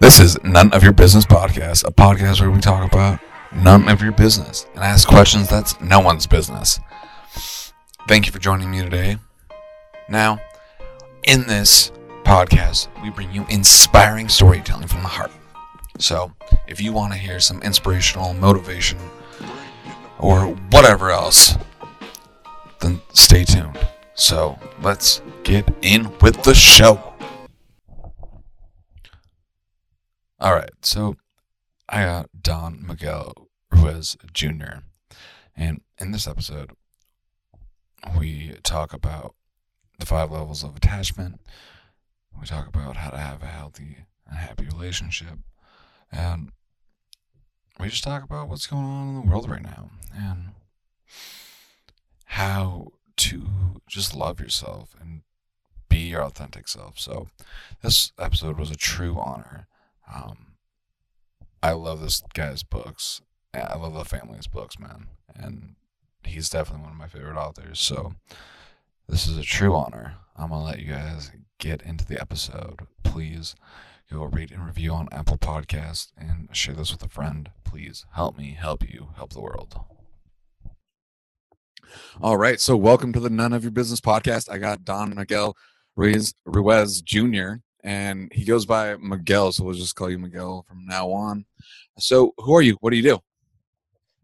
This is None of Your Business Podcast, a podcast where we talk about none of your business and ask questions that's no one's business. Thank you for joining me today. Now, in this podcast, we bring you inspiring storytelling from the heart. So, if you want to hear some inspirational motivation or whatever else, then stay tuned. So, let's get in with the show. All right, so I got Don Miguel Ruiz Jr. And in this episode, we talk about the five levels of attachment. We talk about how to have a healthy and happy relationship. And we just talk about what's going on in the world right now and how to just love yourself and be your authentic self. So, this episode was a true honor. Um, I love this guy's books. I love the family's books, man. And he's definitely one of my favorite authors. So, this is a true honor. I'm going to let you guys get into the episode. Please go rate and review on Apple Podcast and share this with a friend. Please help me, help you, help the world. All right. So, welcome to the None of Your Business podcast. I got Don Miguel Ruiz, Ruiz Jr., and he goes by Miguel. So, we'll just call you Miguel from now on. So, who are you? What do you do?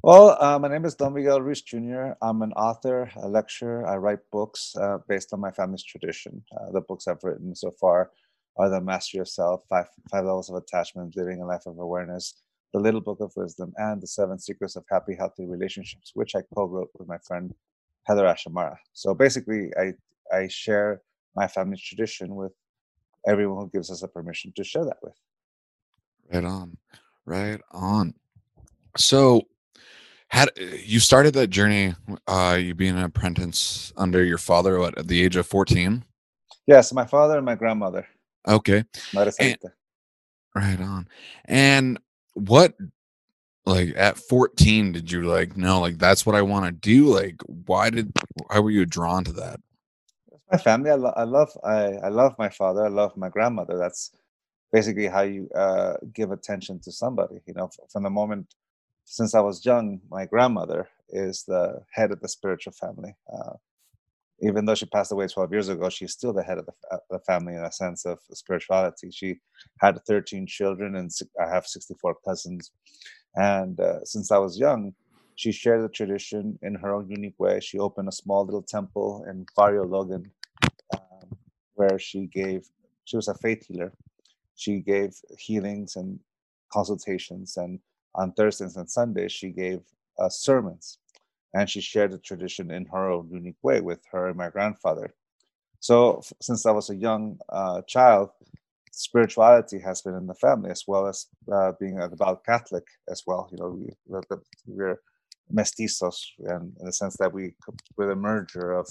Well, uh, my name is Don Miguel Ruiz Jr. I'm an author, a lecturer. I write books uh, based on my family's tradition. Uh, the books I've written so far are The Mastery of Self, Five, Five Levels of Attachment, Living a Life of Awareness, The Little Book of Wisdom, and The Seven Secrets of Happy, Healthy Relationships, which I co wrote with my friend Heather Ash Amara. So basically, I, I share my family's tradition with everyone who gives us a permission to share that with. Right on. Right on. So, had you started that journey? Uh, you being an apprentice under your father what, at the age of fourteen? Yes, my father and my grandmother. Okay. And, right on. And what, like, at fourteen, did you like know like that's what I want to do? Like, why did why were you drawn to that? My family. I, lo- I love. I I love my father. I love my grandmother. That's basically how you uh, give attention to somebody. You know, from the moment since I was young, my grandmother is the head of the spiritual family. Uh, even though she passed away 12 years ago, she's still the head of the, uh, the, family in a sense of spirituality. She had 13 children, and I have 64 cousins. And uh, since I was young, she shared the tradition in her own unique way. She opened a small little temple in Barrio Logan, where she gave. She was a faith healer, she gave healings and consultations and on thursdays and sundays she gave uh, sermons. And she shared the tradition in her own unique way with her and my grandfather. So since i was a young uh, child spirituality has been in the family as well as uh, being a devout catholic as well. You know we, we're mestizos and in the sense that we we're the merger of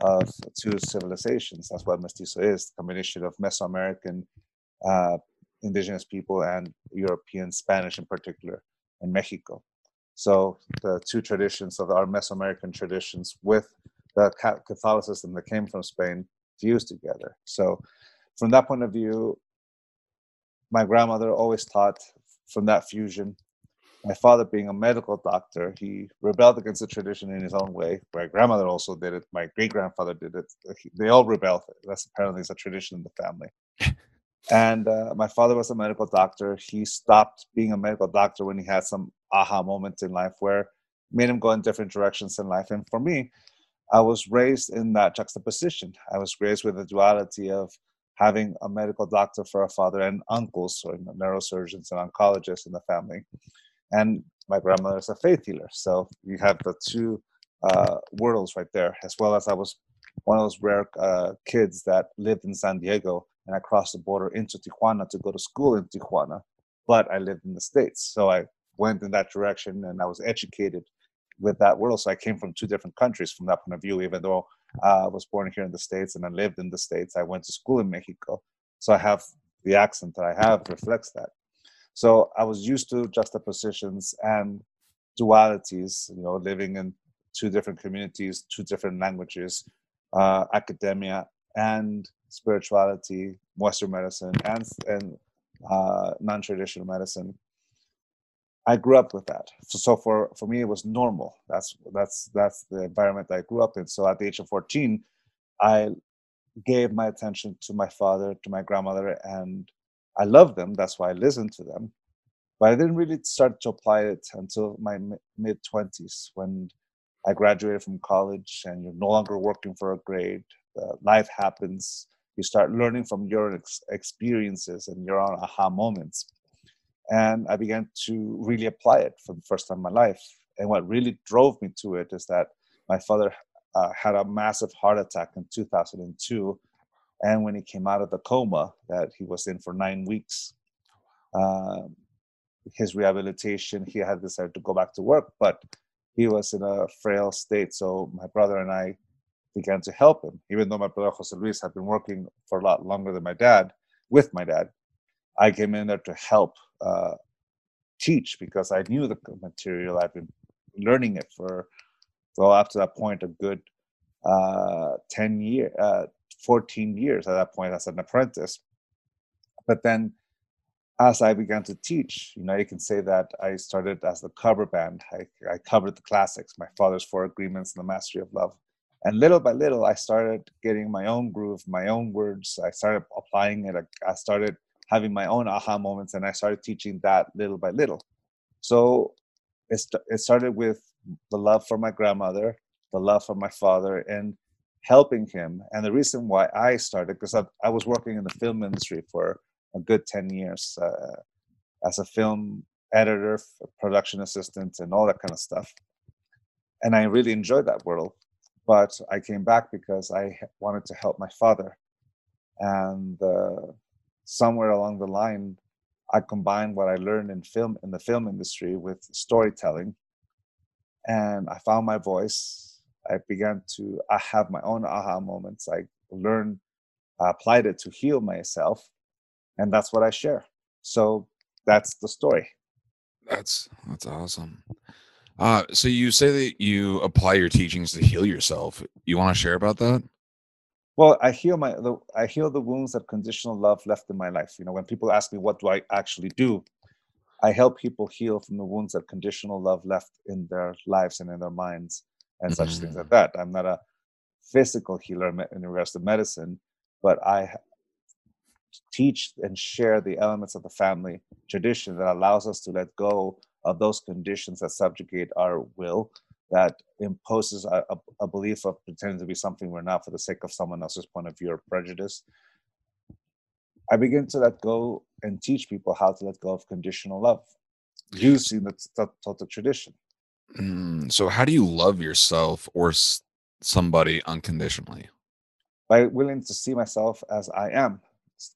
of two civilizations that's what mestizo is the combination of mesoamerican uh, indigenous people and European Spanish in particular in Mexico. So the two traditions of our Mesoamerican traditions with the Catholicism that came from Spain fused together. So from that point of view, my grandmother always taught from that fusion. My father, being a medical doctor, he rebelled against the tradition in his own way. My grandmother also did it. My great grandfather did it. They all rebelled. That's apparently a tradition in the family. And uh, my father was a medical doctor. He stopped being a medical doctor when he had some aha moments in life where made him go in different directions in life. And for me, I was raised in that juxtaposition. I was raised with the duality of having a medical doctor for a father and uncles or neurosurgeons and oncologists in the family. And my grandmother is a faith healer. So you have the two uh, worlds right there, as well as I was one of those rare uh, kids that lived in San Diego and I crossed the border into Tijuana to go to school in Tijuana, but I lived in the States. So I went in that direction and I was educated with that world. So I came from two different countries from that point of view, even though uh, I was born here in the States and I lived in the States. I went to school in Mexico. So I have the accent that I have reflects that. So I was used to juxtapositions and dualities, you know, living in two different communities, two different languages, uh, academia, and spirituality, Western medicine, and and uh, non-traditional medicine. I grew up with that. So, so for for me, it was normal. That's that's that's the environment I grew up in. So at the age of 14, I gave my attention to my father, to my grandmother, and I love them. That's why I listen to them. But I didn't really start to apply it until my mid 20s when I graduated from college and you're no longer working for a grade. Uh, life happens. You start learning from your ex- experiences and your own aha moments. And I began to really apply it for the first time in my life. And what really drove me to it is that my father uh, had a massive heart attack in 2002. And when he came out of the coma that he was in for nine weeks, uh, his rehabilitation, he had decided to go back to work, but he was in a frail state. So my brother and I began to help him, even though my brother Jose Luis had been working for a lot longer than my dad, with my dad. I came in there to help uh, teach because I knew the material. I've been learning it for, well, up to that point, a good uh, 10 years, uh, 14 years at that point as an apprentice. But then as I began to teach, you know, you can say that I started as the cover band. I, I covered the classics, my father's four agreements and the mastery of love. And little by little, I started getting my own groove, my own words. I started applying it. I started having my own aha moments, and I started teaching that little by little. So it, it started with the love for my grandmother, the love for my father, and helping him. And the reason why I started, because I, I was working in the film industry for a good 10 years uh, as a film editor, production assistant, and all that kind of stuff. And I really enjoyed that world. But I came back because I wanted to help my father. And uh, somewhere along the line, I combined what I learned in film in the film industry with storytelling, and I found my voice. I began to I have my own aha moments. I learned, I applied it to heal myself, and that's what I share. So that's the story. That's that's awesome. Uh, so you say that you apply your teachings to heal yourself. You want to share about that? Well, I heal my the, I heal the wounds that conditional love left in my life. You know, when people ask me what do I actually do, I help people heal from the wounds that conditional love left in their lives and in their minds and mm-hmm. such things like mm. that. I'm not a physical healer in regards to medicine, but I teach and share the elements of the family tradition that allows us to let go of those conditions that subjugate our will, that imposes a, a, a, belief of pretending to be something we're not for the sake of someone else's point of view or prejudice. I begin to let go and teach people how to let go of conditional love using the Toltec tradition. Mm, so, how do you love yourself or somebody unconditionally? By willing to see myself as I am,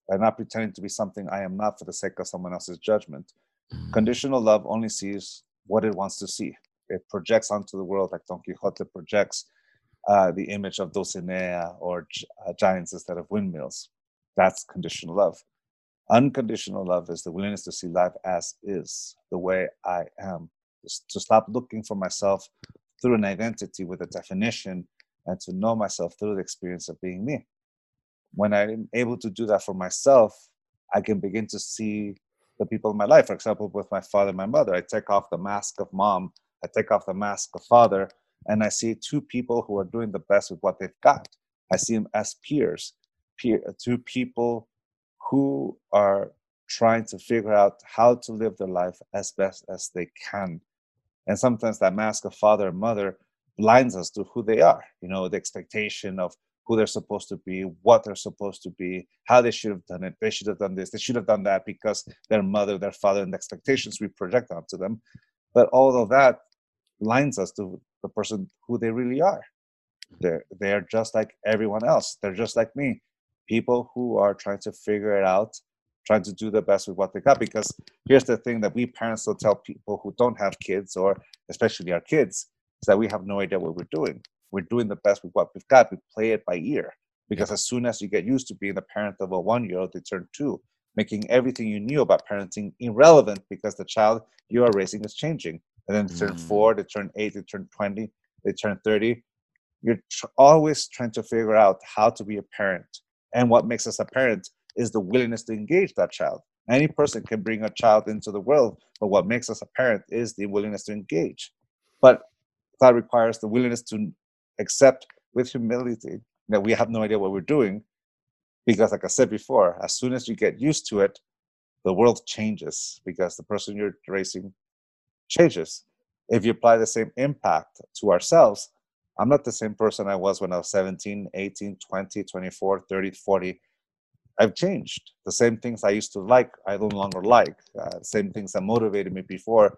by not pretending to be something I am not for the sake of someone else's judgment. Mm. Conditional love only sees what it wants to see. It projects onto the world like Don Quixote projects uh, the image of Dulcinea or uh, giants instead of windmills. That's conditional love. Unconditional love is the willingness to see life as is, the way I am, to stop looking for myself through an identity with a definition and to know myself through the experience of being me when I'm able to do that for myself, I can begin to see the people in my life. For example, with my father and my mother, I take off the mask of mom, I take off the mask of father, and I see two people who are doing the best with what they've got. I see them as peers, peer, two people who are trying to figure out how to live their life as best as they can. And sometimes that mask of father and mother blinds us to who they are. You know, the expectation of who they're supposed to be, what they're supposed to be, how they should have done it. They should have done this. They should have done that because their mother, their father, and the expectations we project onto them. But all of that lines us to the person who they really are. They're they're just like everyone else. They're just like me. People who are trying to figure it out, trying to do the best with what they got. Because here's the thing that we parents will tell people who don't have kids, or especially our kids, is that we have no idea what we're doing we're doing the best with what we've got. We play it by ear because as soon as you get used to being the parent of a one year old, they turn two, making everything you knew about parenting irrelevant because the child you are raising is changing. And then they turn mm. four, they turn eight, they turn 20, they turn 30. You're tr- always trying to figure out how to be a parent. And what makes us a parent is the willingness to engage that child. Any person can bring a child into the world, but what makes us a parent is the willingness to engage. But that requires the willingness to accept with humility that we have no idea what we're doing. Because, like I said before, as soon as you get used to it, the world changes because the person you're raising changes. If you apply the same impact to ourselves, I'm not the same person I was when I was 17, 18, 20, 24, 30, 40. I've changed. The same things I used to like, I no longer like. Uh, same things that motivated me before,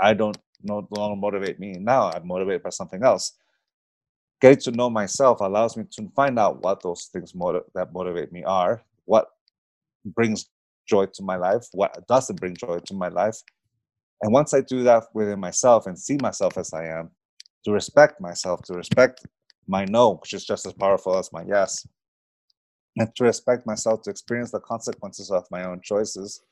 I don't no longer motivate me now. I'm motivated by something else. Getting to know myself allows me to find out what those things motiv- that motivate me are, what brings joy to my life, what doesn't bring joy to my life. And once I do that within myself and see myself as I am, to respect myself, to respect my no, which is just as powerful as my yes, and to respect myself, to experience the consequences of my own choices,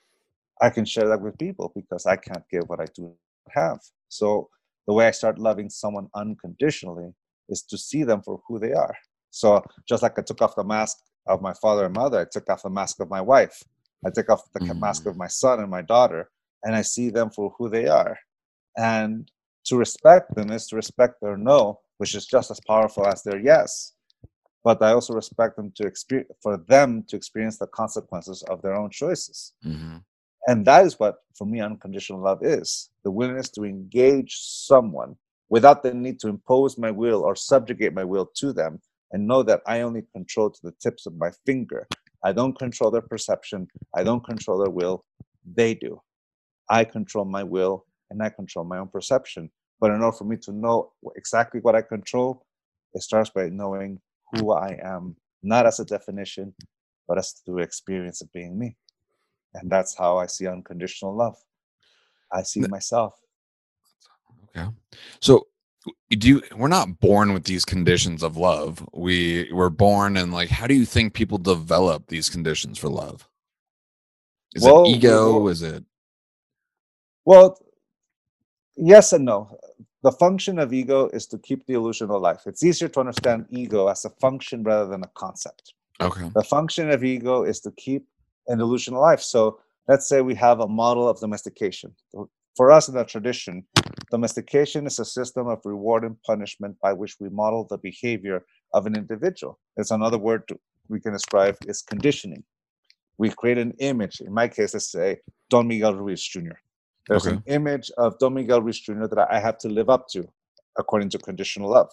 I can share that with people because I can't give what I do have. So the way I start loving someone unconditionally is to see them for who they are. So just like I took off the mask of my father and mother, I took off the mask of my wife. I take off the mm-hmm. mask of my son and my daughter, and I see them for who they are. And to respect them is to respect their no, which is just as powerful as their yes. But I also respect them to experience for them to experience the consequences of their own choices. Mm-hmm. And that is what, for me, unconditional love is the willingness to engage someone without the need to impose my will or subjugate my will to them and know that I only control to the tips of my finger. I don't control their perception, I don't control their will, they do. I control my will and I control my own perception. But in order for me to know exactly what I control, it starts by knowing who I am, not as a definition, but as the experience of being me. And that's how I see unconditional love. I see myself. Okay. So do you we're not born with these conditions of love. We we're born and like how do you think people develop these conditions for love? Is well, it ego? Well, is it well yes and no. The function of ego is to keep the illusion alive. It's easier to understand ego as a function rather than a concept. Okay. The function of ego is to keep an illusion alive. So let's say we have a model of domestication. For us in the tradition, domestication is a system of reward and punishment by which we model the behavior of an individual. It's another word we can describe is conditioning. We create an image. In my case, let's say Don Miguel Ruiz Jr. There's okay. an image of Don Miguel Ruiz Jr. that I have to live up to according to conditional love.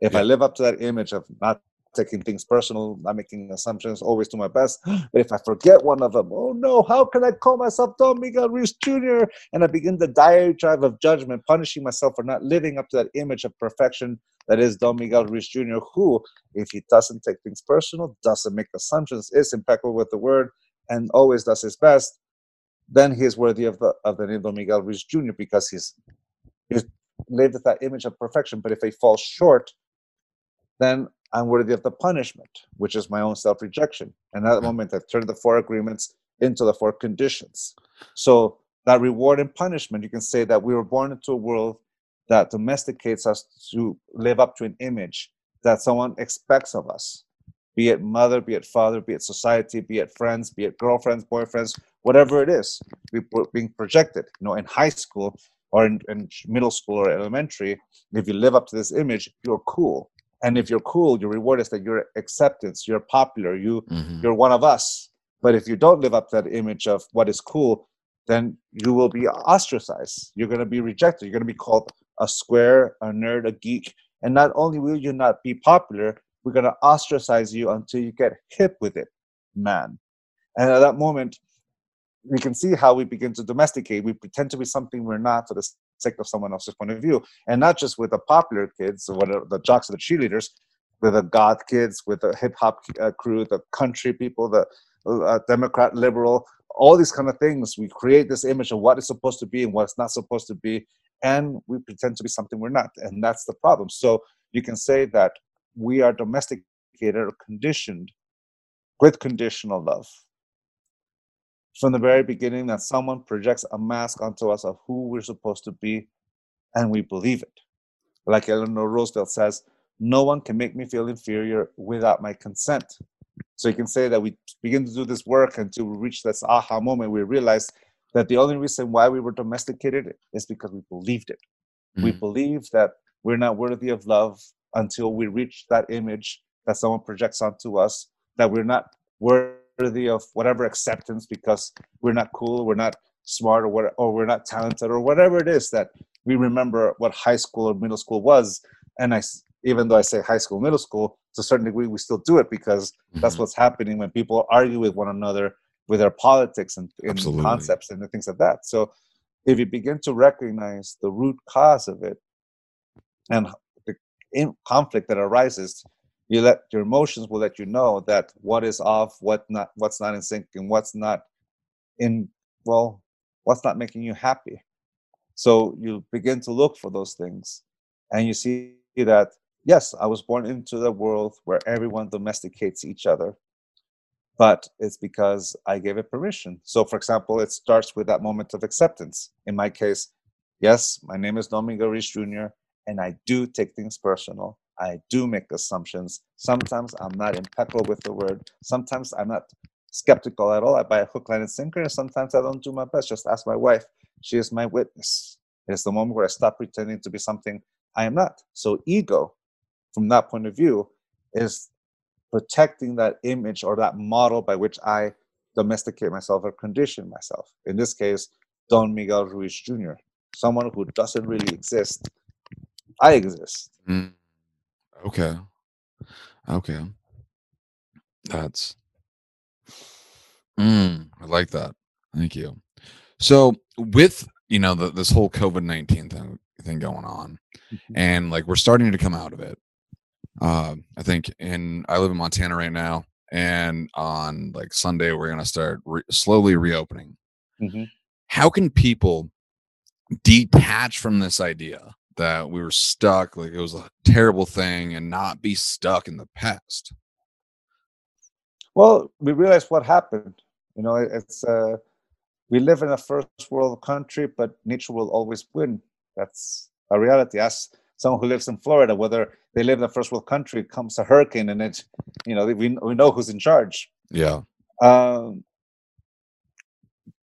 If yeah. I live up to that image of not taking things personal, not making assumptions, always do my best. But if I forget one of them, oh no, how can I call myself Don Miguel Ruiz Jr.? And I begin the diatribe of judgment, punishing myself for not living up to that image of perfection that is Don Miguel Ruiz Jr., who, if he doesn't take things personal, doesn't make assumptions, is impeccable with the word, and always does his best, then he is worthy of the of the name Don Miguel Ruiz Jr. because he's he's lived with that image of perfection. But if he falls short, then I'm worthy of the punishment, which is my own self-rejection. And at that hmm. moment, I've turned the four agreements into the four conditions. So that reward and punishment, you can say that we were born into a world that domesticates us to live up to an image that someone expects of us be it mother, be it father, be it society, be it friends, be it girlfriends, boyfriends, whatever it is, being projected. You know, in high school or in, in middle school or elementary, if you live up to this image, you're cool. And if you're cool, your reward is that you're acceptance, you're popular, you mm-hmm. you're one of us. But if you don't live up to that image of what is cool, then you will be ostracized. You're going to be rejected. You're going to be called a square, a nerd, a geek. And not only will you not be popular, we're going to ostracize you until you get hip with it, man. And at that moment, we can see how we begin to domesticate. We pretend to be something we're not for the sake of someone else's point of view. And not just with the popular kids, whatever, the jocks or the cheerleaders, with the goth kids, with the hip hop uh, crew, the country people, the uh, Democrat, liberal, all these kind of things. We create this image of what is supposed to be and what's not supposed to be. And we pretend to be something we're not. And that's the problem. So you can say that we are domesticated or conditioned with conditional love. From the very beginning, that someone projects a mask onto us of who we're supposed to be, and we believe it. Like Eleanor Roosevelt says, no one can make me feel inferior without my consent. So you can say that we begin to do this work until we reach this aha moment. We realize that the only reason why we were domesticated is because we believed it. Mm-hmm. We believe that we're not worthy of love until we reach that image that someone projects onto us, that we're not worthy of whatever acceptance because we're not cool, we're not smart, or, what, or we're not talented, or whatever it is that we remember what high school or middle school was. And I, even though I say high school, middle school, to a certain degree, we still do it because mm-hmm. that's what's happening when people argue with one another with their politics and, and concepts and things like that. So if you begin to recognize the root cause of it and the conflict that arises, you let your emotions will let you know that what is off, what not, what's not in sync, and what's not in well, what's not making you happy. So you begin to look for those things, and you see that yes, I was born into the world where everyone domesticates each other, but it's because I gave it permission. So, for example, it starts with that moment of acceptance. In my case, yes, my name is Don Miguel Ruiz Jr., and I do take things personal. I do make assumptions. Sometimes I'm not impeccable with the word. Sometimes I'm not skeptical at all. I buy a hook, line, and sinker, and sometimes I don't do my best. Just ask my wife. She is my witness. It's the moment where I stop pretending to be something I am not. So, ego, from that point of view, is protecting that image or that model by which I domesticate myself or condition myself. In this case, Don Miguel Ruiz Jr., someone who doesn't really exist. I exist. Mm. Okay. Okay. That's. Mm, I like that. Thank you. So with you know the, this whole COVID nineteen thing thing going on, mm-hmm. and like we're starting to come out of it, uh, I think in I live in Montana right now, and on like Sunday we're gonna start re- slowly reopening. Mm-hmm. How can people detach from this idea that we were stuck, like it was a terrible thing, and not be stuck in the past? Well, we realize what happened. You know, it's uh, we live in a first world country, but nature will always win. That's a reality. As someone who lives in Florida, whether they live in a first world country, comes a hurricane and it, you know, we, we know who's in charge. Yeah. Um,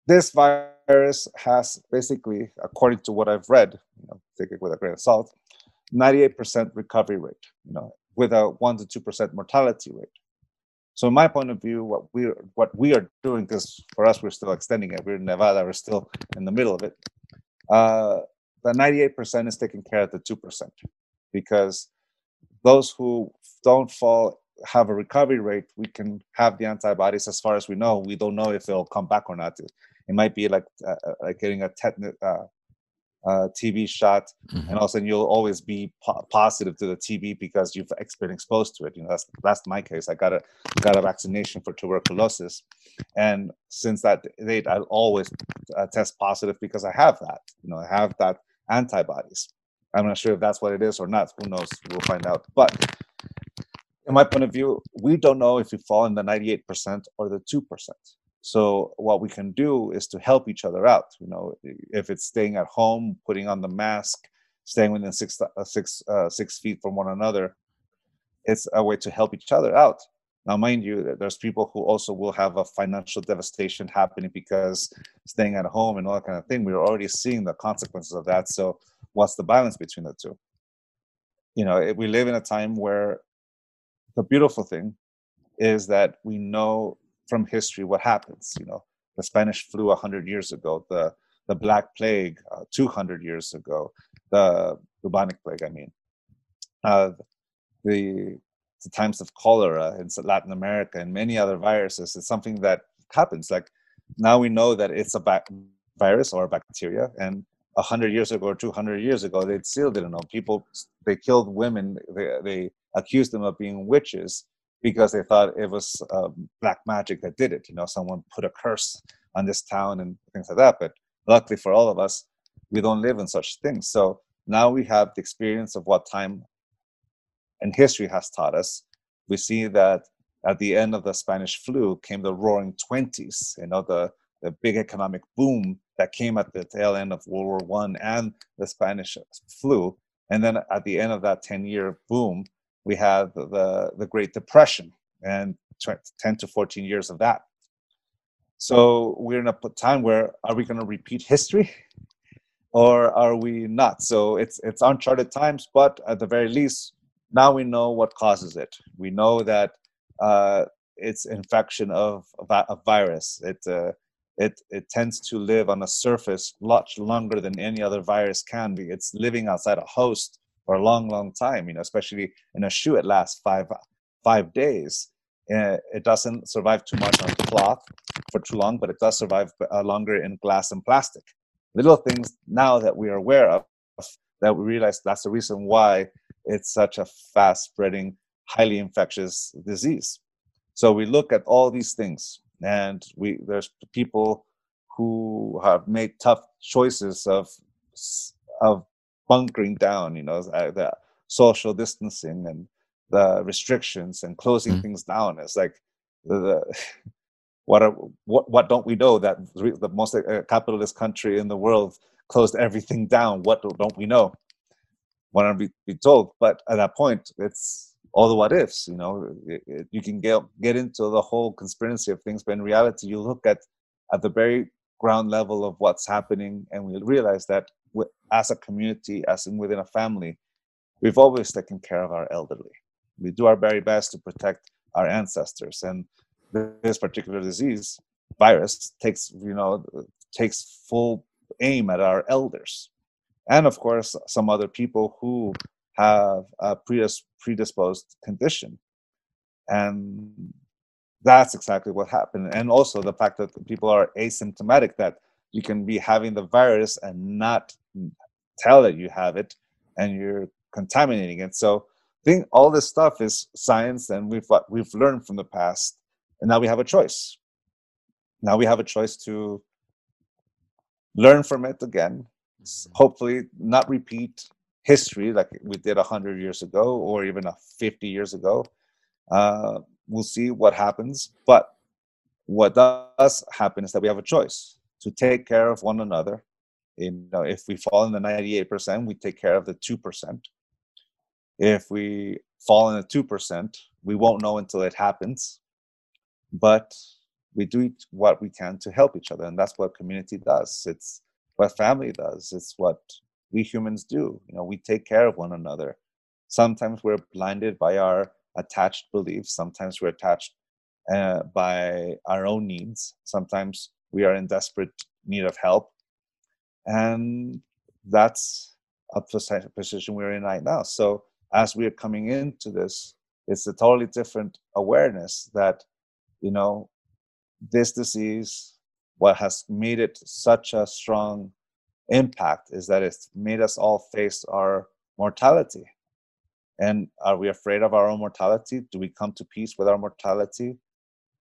this virus has basically, according to what I've read, you know, take it with a grain of salt, 98% recovery rate, you know, with a one to two percent mortality rate. So, in my point of view, what we what we are doing, because for us we're still extending it, we're in Nevada, we're still in the middle of it. Uh, the 98% is taking care of the 2% because those who don't fall have a recovery rate we can have the antibodies as far as we know we don't know if it'll come back or not it might be like uh, uh like getting a tetanus uh, uh, TB shot, mm-hmm. and all of a sudden you'll always be po- positive to the TB because you've been exposed to it. You know, that's that's my case. I got a got a vaccination for tuberculosis, and since that date, I'll always uh, test positive because I have that. You know, I have that antibodies. I'm not sure if that's what it is or not. Who knows? We'll find out. But in my point of view, we don't know if you fall in the 98% or the 2%. So what we can do is to help each other out. You know, if it's staying at home, putting on the mask, staying within six uh, six uh, six feet from one another, it's a way to help each other out. Now, mind you, there's people who also will have a financial devastation happening because staying at home and all that kind of thing. We're already seeing the consequences of that. So, what's the balance between the two? You know, we live in a time where the beautiful thing is that we know from history what happens. You know, the Spanish flu 100 years ago, the the Black Plague uh, 200 years ago, the bubonic plague. I mean, uh, the the times of cholera in Latin America and many other viruses. It's something that happens. Like now we know that it's a bac- virus or a bacteria, and a hundred years ago or two hundred years ago, they still didn't know. People they killed women. They they accused them of being witches because they thought it was um, black magic that did it. You know, someone put a curse on this town and things like that. But luckily for all of us, we don't live in such things. So now we have the experience of what time and history has taught us, we see that at the end of the Spanish flu came the roaring 20s, you know, the, the big economic boom that came at the tail end of World War One and the Spanish flu. And then at the end of that 10 year boom, we had the, the Great Depression. And 10 to 14 years of that. So we're in a time where are we going to repeat history or are we not? So it's it's uncharted times, but at the very least, now we know what causes it. We know that uh, it's infection of a virus. It uh, it it tends to live on a surface much longer than any other virus can be. It's living outside a host for a long, long time. You know, especially in a shoe, it lasts five five days. Uh, it doesn't survive too much on the cloth for too long, but it does survive uh, longer in glass and plastic. Little things now that we are aware of that we realize that's the reason why it's such a fast spreading, highly infectious disease. So we look at all these things, and we there's people who have made tough choices of of bunkering down, you know, uh, the social distancing and the restrictions and closing mm. things down. It's like the, the what are what what don't we know that the most uh, capitalist country in the world closed everything down? What don't we know? What are we be told? But at that point, it's all the what ifs. You know, it, it, you can get get into the whole conspiracy of things, but in reality, you look at at the very ground level of what's happening, and we realize that as a community, as in within a family, we've always taken care of our elderly. We do our very best to protect our ancestors, and this particular disease virus takes you know takes full aim at our elders. And of course some other people who have a predisposed condition. And that's exactly what happened. And also the fact that people are asymptomatic that you can be having the virus and not tell that you have it and you're contaminating it. So i think all this stuff is science and we've we've learned from the past and now we have a choice. Now we have a choice to learn from it again. Hopefully not repeat history like we did 100 years ago or even 50 years ago. Uh, we'll see what happens but what does happen is that we have a choice to take care of one another you know if we fall in the 98% we take care of the 2% if we fall in the 2% we won't know until it happens. But we do what we can to help each other and that's what community does. It's what family does. It's what we humans do. You know we take care of one another. Sometimes we're blinded by our attached beliefs. Sometimes we're attached uh, by our own needs. Sometimes we are in desperate need of help and that's a position we're in right now. So as we are coming into this it's a totally different awareness that you know this disease what has made it such a strong impact is that it's made us all face our mortality. And are we afraid of our own mortality? Do we come to peace with our mortality?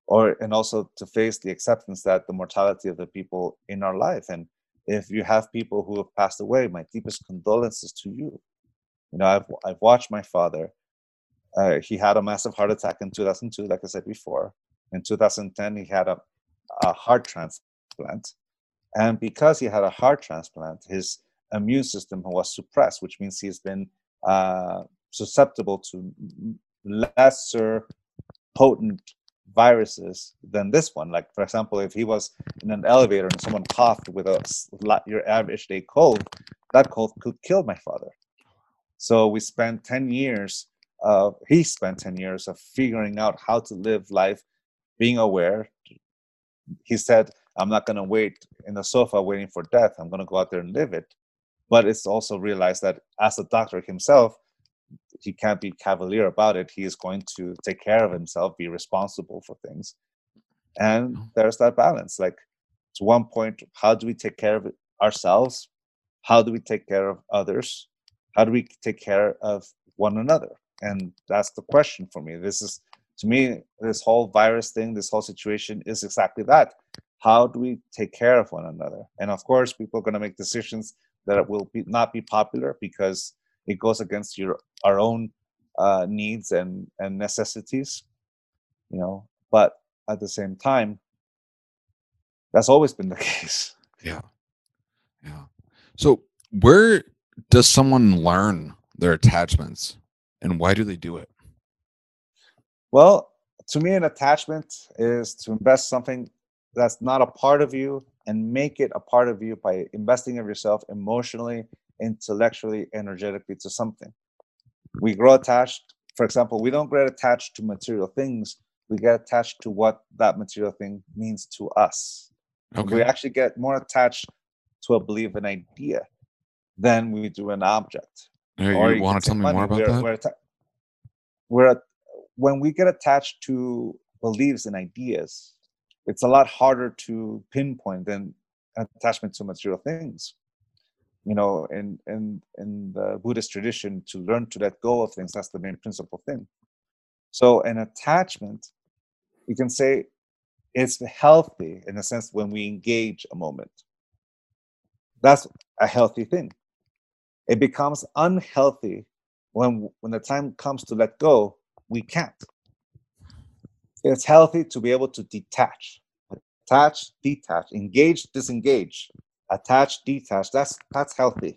Or and also to face the acceptance that the mortality of the people in our life and if you have people who have passed away my deepest condolences to you you know i've, I've watched my father uh, he had a massive heart attack in 2002 like i said before in 2010, he had a, a heart transplant. And because he had a heart transplant, his immune system was suppressed, which means he's been uh, susceptible to lesser potent viruses than this one. Like, for example, if he was in an elevator and someone coughed with a your average day cold, that cold could kill my father. So we spent 10 years of, he spent 10 years of figuring out how to live life being aware. He said, I'm not going to wait in the sofa waiting for death. I'm going to go out there and live it. But it's also realized that as a doctor himself, he can't be cavalier about it. He is going to take care of himself, be responsible for things. And oh. there's that balance. Like, to one point, how do we take care of ourselves? How do we take care of others? How do we take care of one another? And that's the question for me. This is to me, this whole virus thing, this whole situation is exactly that. How do we take care of one another? And of course, people are going to make decisions that will be, not be popular because it goes against your our own uh, needs and and necessities, you know. But at the same time, that's always been the case. Yeah, yeah. So where does someone learn their attachments, and why do they do it? Well, to me, an attachment is to invest something that's not a part of you and make it a part of you by investing of yourself emotionally, intellectually, energetically to something. We grow attached. For example, we don't get attached to material things. We get attached to what that material thing means to us. Okay. We actually get more attached to a belief, an idea, than we do an object. Hey, Or you you want to tell me money. more about we're, that? We're, atta- we're at- when we get attached to beliefs and ideas, it's a lot harder to pinpoint than attachment to material things. You know, in in in the Buddhist tradition, to learn to let go of things, that's the main principal thing. So an attachment, you can say, it's healthy in a sense when we engage a moment. That's a healthy thing. It becomes unhealthy when when the time comes to let go, we can't. It's healthy to be able to detach, attach, detach, engage, disengage, attach, detach. That's that's healthy.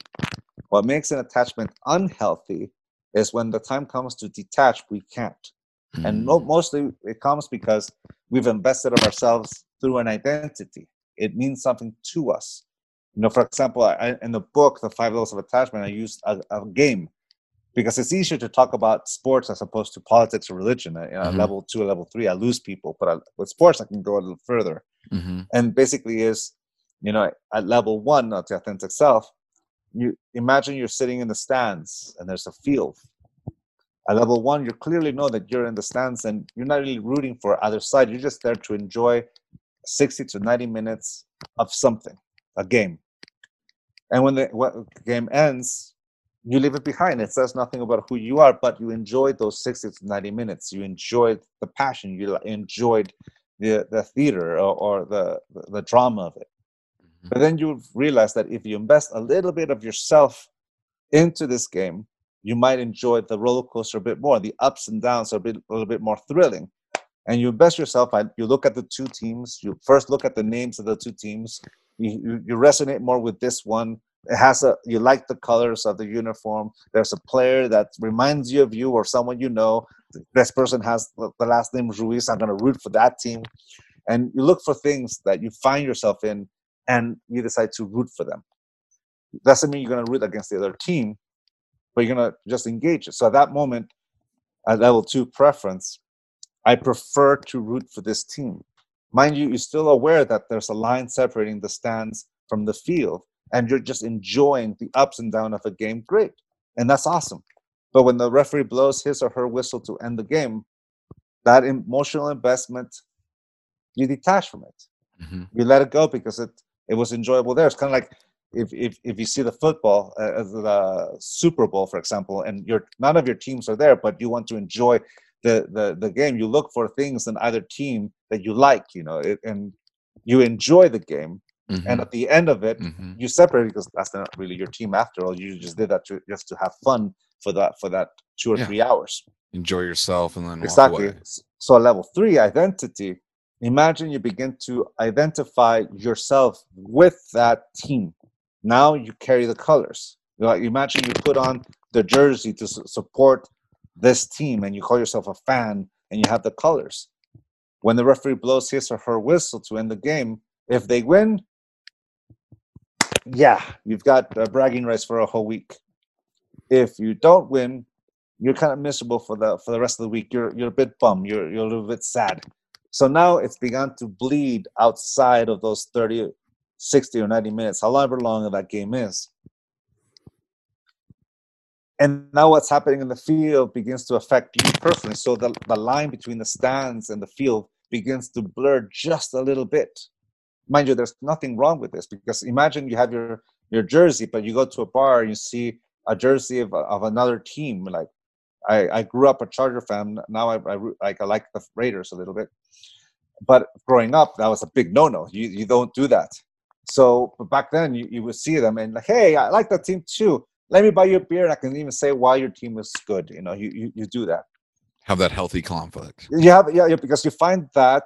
What makes an attachment unhealthy is when the time comes to detach, we can't. And mo- Mm, mostly it comes because we've invested of ourselves through an identity. It means something to us. You know, for example, I, in the book, The Five Levels of Attachment, I used a, a game because it's easier to talk about sports as opposed to politics or religion. You know, Mhm. Level two or level three, I lose people, but I, with sports, I can go a little further. mhm. And basically, is you know, at level one of the authentic self, you imagine you're sitting in the stands and there's a field. At level one, you clearly know that you're in the stands and you're not really rooting for either side. You're just there to enjoy 60 to 90 minutes of something, a game. And when the what, game ends, you leave it behind. It says nothing about who you are, but you enjoyed those 60 to 90 minutes. You enjoyed the passion. You enjoyed the, the theater or, or the, the, the drama of it. Mhm. But then you realize that if you invest a little bit of yourself into this game, you might enjoy the roller coaster a bit more. The ups and downs are a, bit, a little bit more thrilling. And you invest yourself. You look at the two teams. You first look at the names of the two teams. You, you, resonate more with this one. It has a. You like the colors of the uniform. There's a player that reminds you of you or someone you know. This person has the last name Ruiz. I'm going to root for that team. And you look for things that you find yourself in, and you decide to root for them. Doesn't mean you're going to root against the other team, but you're going to just engage it. So at that moment, at level two preference, I prefer to root for this team. Mind you, you're still aware that there's a line separating the stands from the field, and you're just enjoying the ups and downs of a game. Great. And that's awesome. But when the referee blows his or her whistle to end the game, that emotional investment, you detach from it Mhm. you let it go because it it was enjoyable there. It's kind of like if if if you see the football, uh, uh, the Super Bowl, for example, and your none of your teams are there, but you want to enjoy the the the game. You look for things in either team that you like, you know, it, and you enjoy the game. And Mhm. at the end of it, Mhm. you separate because that's not really your team after all. You just did that to, just to have fun for that for that two or Yeah. three hours. Enjoy yourself and then walk Exactly. So level three, identity. Imagine you begin to identify yourself with that team. Now you carry the colors. You imagine you put on the jersey to support this team, and you call yourself a fan, and you have the colors. When the referee blows his or her whistle to end the game, if they win, yeah, you've got uh, bragging rights for a whole week. If you don't win, you're kind of miserable for the for the rest of the week. You're you're a bit bummed. You're you're a little bit sad. So now it's begun to bleed outside of those 30, 60 or 90 minutes, however long that game is. And now what's happening in the field begins to affect you personally. So the, the line between the stands and the field begins to blur just a little bit. Mind you, there's nothing wrong with this because imagine you have your your jersey, but you go to a bar and you see a jersey of, of another team. Like I, I grew up a Charger fan. Now I, I like I like the Raiders a little bit, but growing up that was a big no-no. You you don't do that. So but back then you, you would see them and like, hey, I like that team too. Let me buy you a beer. And I can even say why your team is good. You know, you you, you do that. Have that healthy conflict. You have yeah, yeah, because you find that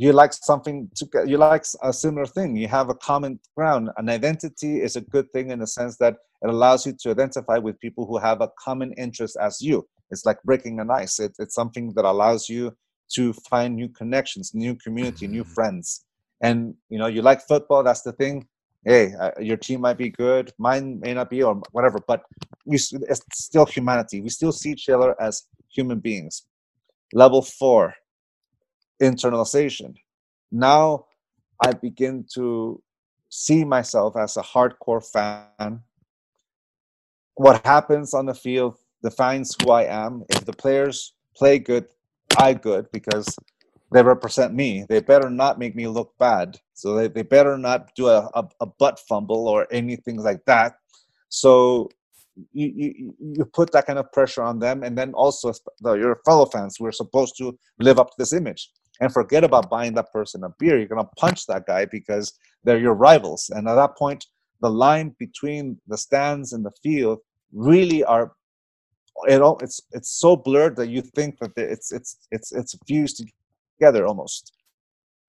you like something to you like a similar thing. You have a common ground. An identity is a good thing in the sense that it allows you to identify with people who have a common interest as you. It's like breaking an ice. It, it's something that allows you to find new connections, new community, new mm-hmm. friends. And you know, you like football, that's the thing. Hey, uh, your team might be good, mine may not be, or whatever. But we, it's still humanity. We still see each other as human beings. Level four, internalization. Now I begin to see myself as a hardcore fan. What happens on the field defines who I am. If the players play good, I good because they represent me. They better not make me look bad. So they, they better not do a, a, a butt fumble or anything like that. So you, you, you put that kind of pressure on them. And then also your fellow fans we're supposed to live up to this image and forget about buying that person a beer. You're going to punch that guy because they're your rivals. And at that point, the line between the stands and the field really are it all it's it's so blurred that you think that it's it's it's it's fused together almost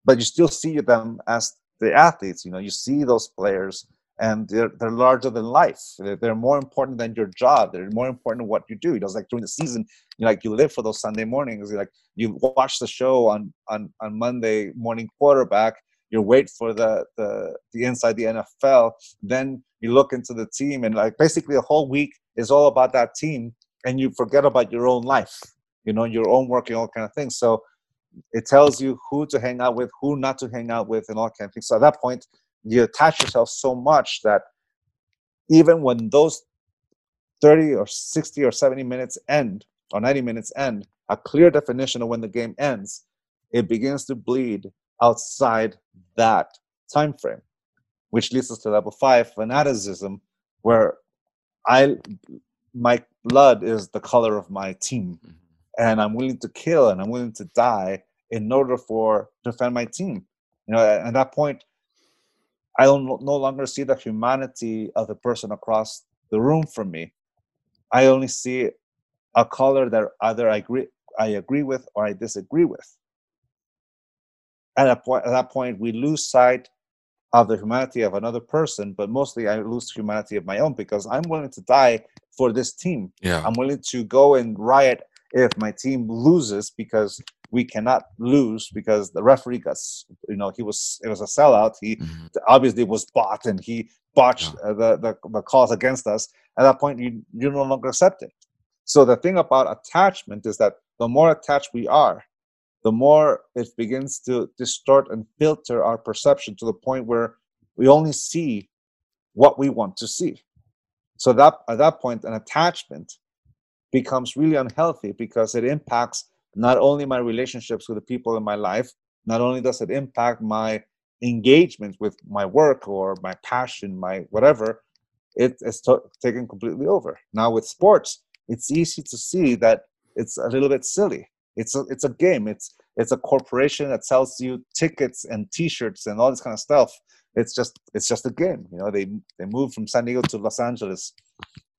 but you still see them as the athletes you know you see those players and they're, they're larger than life. They're, they're more important than your job. They're more important than what you do. You know, it's like during the season you like you live for those sunday mornings. You like you watch the show on on on monday morning quarterback. You wait for the the the inside the nfl then you look into the team and like basically the whole week is all about that team and you forget about your own life you know your own work and all kind of things. So it tells you who to hang out with who not to hang out with and all kind of things. So at that point you attach yourself so much that even when those 30 or 60 or 70 minutes end or 90 minutes end a clear definition of when the game ends it begins to bleed outside that time frame which leads us to level five fanaticism where i my blood is the color of my team mm-hmm. and i'm willing to kill and i'm willing to die in order for to defend my team you know at, at that point i don't no longer see the humanity of the person across the room from me i only see a color that either i agree i agree with or i disagree with at, a point, at that point we lose sight of the humanity of another person, but mostly I lose humanity of my own because I'm willing to die for this team. Yeah. I'm willing to go and riot if my team loses because we cannot lose because the referee got you know he was it was a sellout he mm-hmm. obviously was bought and he botched yeah. Uh, the, the the calls against us at that point you you no longer accept it so the thing about attachment is that the more attached we are the more it begins to distort and filter our perception to the point where we only see what we want to see. So that at that point, an attachment becomes really unhealthy because it impacts not only my relationships with the people in my life, not only does it impact my engagement with my work or my passion, my whatever, it is taken completely over. Now with sports, it's easy to see that it's a little bit silly it's a it's a game. It's it's a corporation that sells you tickets and T-shirts and all this kind of stuff. It's just it's just a game. You know, they they moved from San Diego to Los Angeles.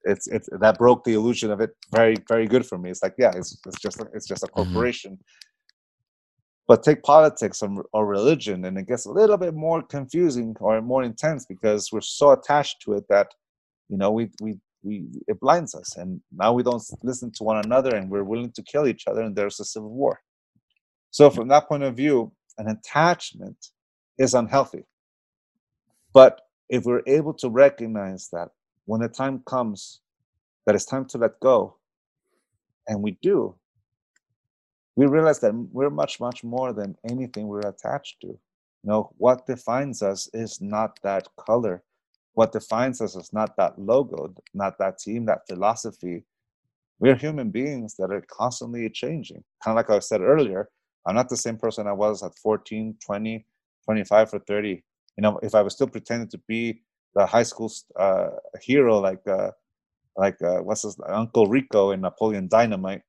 It's it's that broke the illusion of it very very good for me. It's like yeah, it's it's just it's just a mm-hmm. corporation. Mm-hmm. But take politics or, or religion, and it gets a little bit more confusing or more intense because we're so attached to it that you know we we we it blinds us and now we don't listen to one another and we're willing to kill each other and there's a civil war so from that point of view an attachment is unhealthy but if we're able to recognize that when the time comes that it's time to let go and we do we realize that we're much much more than anything we're attached to you know what defines us is not that color what defines us is not that logo, not that team, that philosophy. We're human beings that are constantly changing. Kind of like I said earlier, I'm not the same person I was at 14, 20, 25, or 30. You know, if I was still pretending to be the high school uh, hero like uh, like uh, what's his Uncle Rico in Napoleon Dynamite,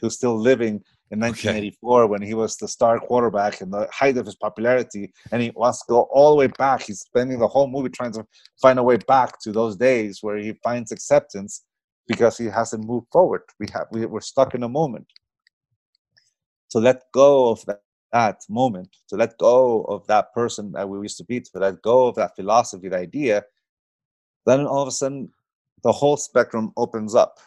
who's still living in 1984 okay. when he was the star quarterback in the height of his popularity, and he wants to go all the way back. He's spending the whole movie trying to find a way back to those days where he finds acceptance because he hasn't moved forward. We have we, we're stuck in a moment. To let go of that, that moment, to let go of that person that we used to be, to let go of that philosophy, the idea, then all of a sudden the whole spectrum opens up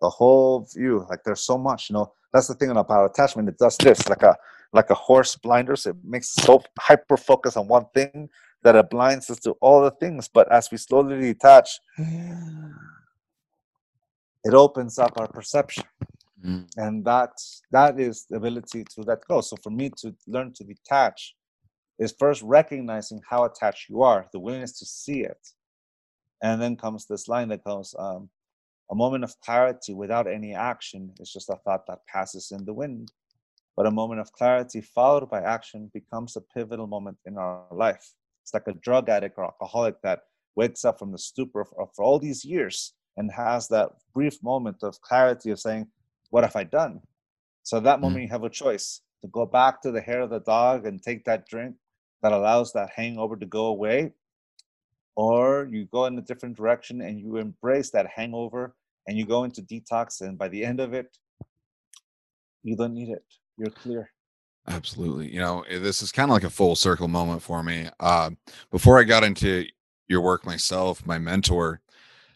the whole view like there's so much you know that's the thing about power attachment. It does this like a like a horse blinders. It makes so hyper focus on one thing that it blinds us to all the things. But as we slowly detach, it opens up our perception. Mm. And that that is the ability to let go. So for me to learn to detach is first recognizing how attached you are, the willingness to see it. And then comes this line that goes, um, a moment of clarity without any action is just a thought that passes in the wind. But a moment of clarity followed by action becomes a pivotal moment in our life. It's like a drug addict or alcoholic that wakes up from the stupor for, all these years and has that brief moment of clarity of saying, What have I done? So that moment, mm-hmm. you have a choice to go back to the hair of the dog and take that drink that allows that hangover to go away, or you go in a different direction and you embrace that hangover and you go into detox and by the end of it you don't need it. You're clear. Absolutely. You know eh, this is kind of like a full circle moment for me. Uh, before i got into your work myself my mentor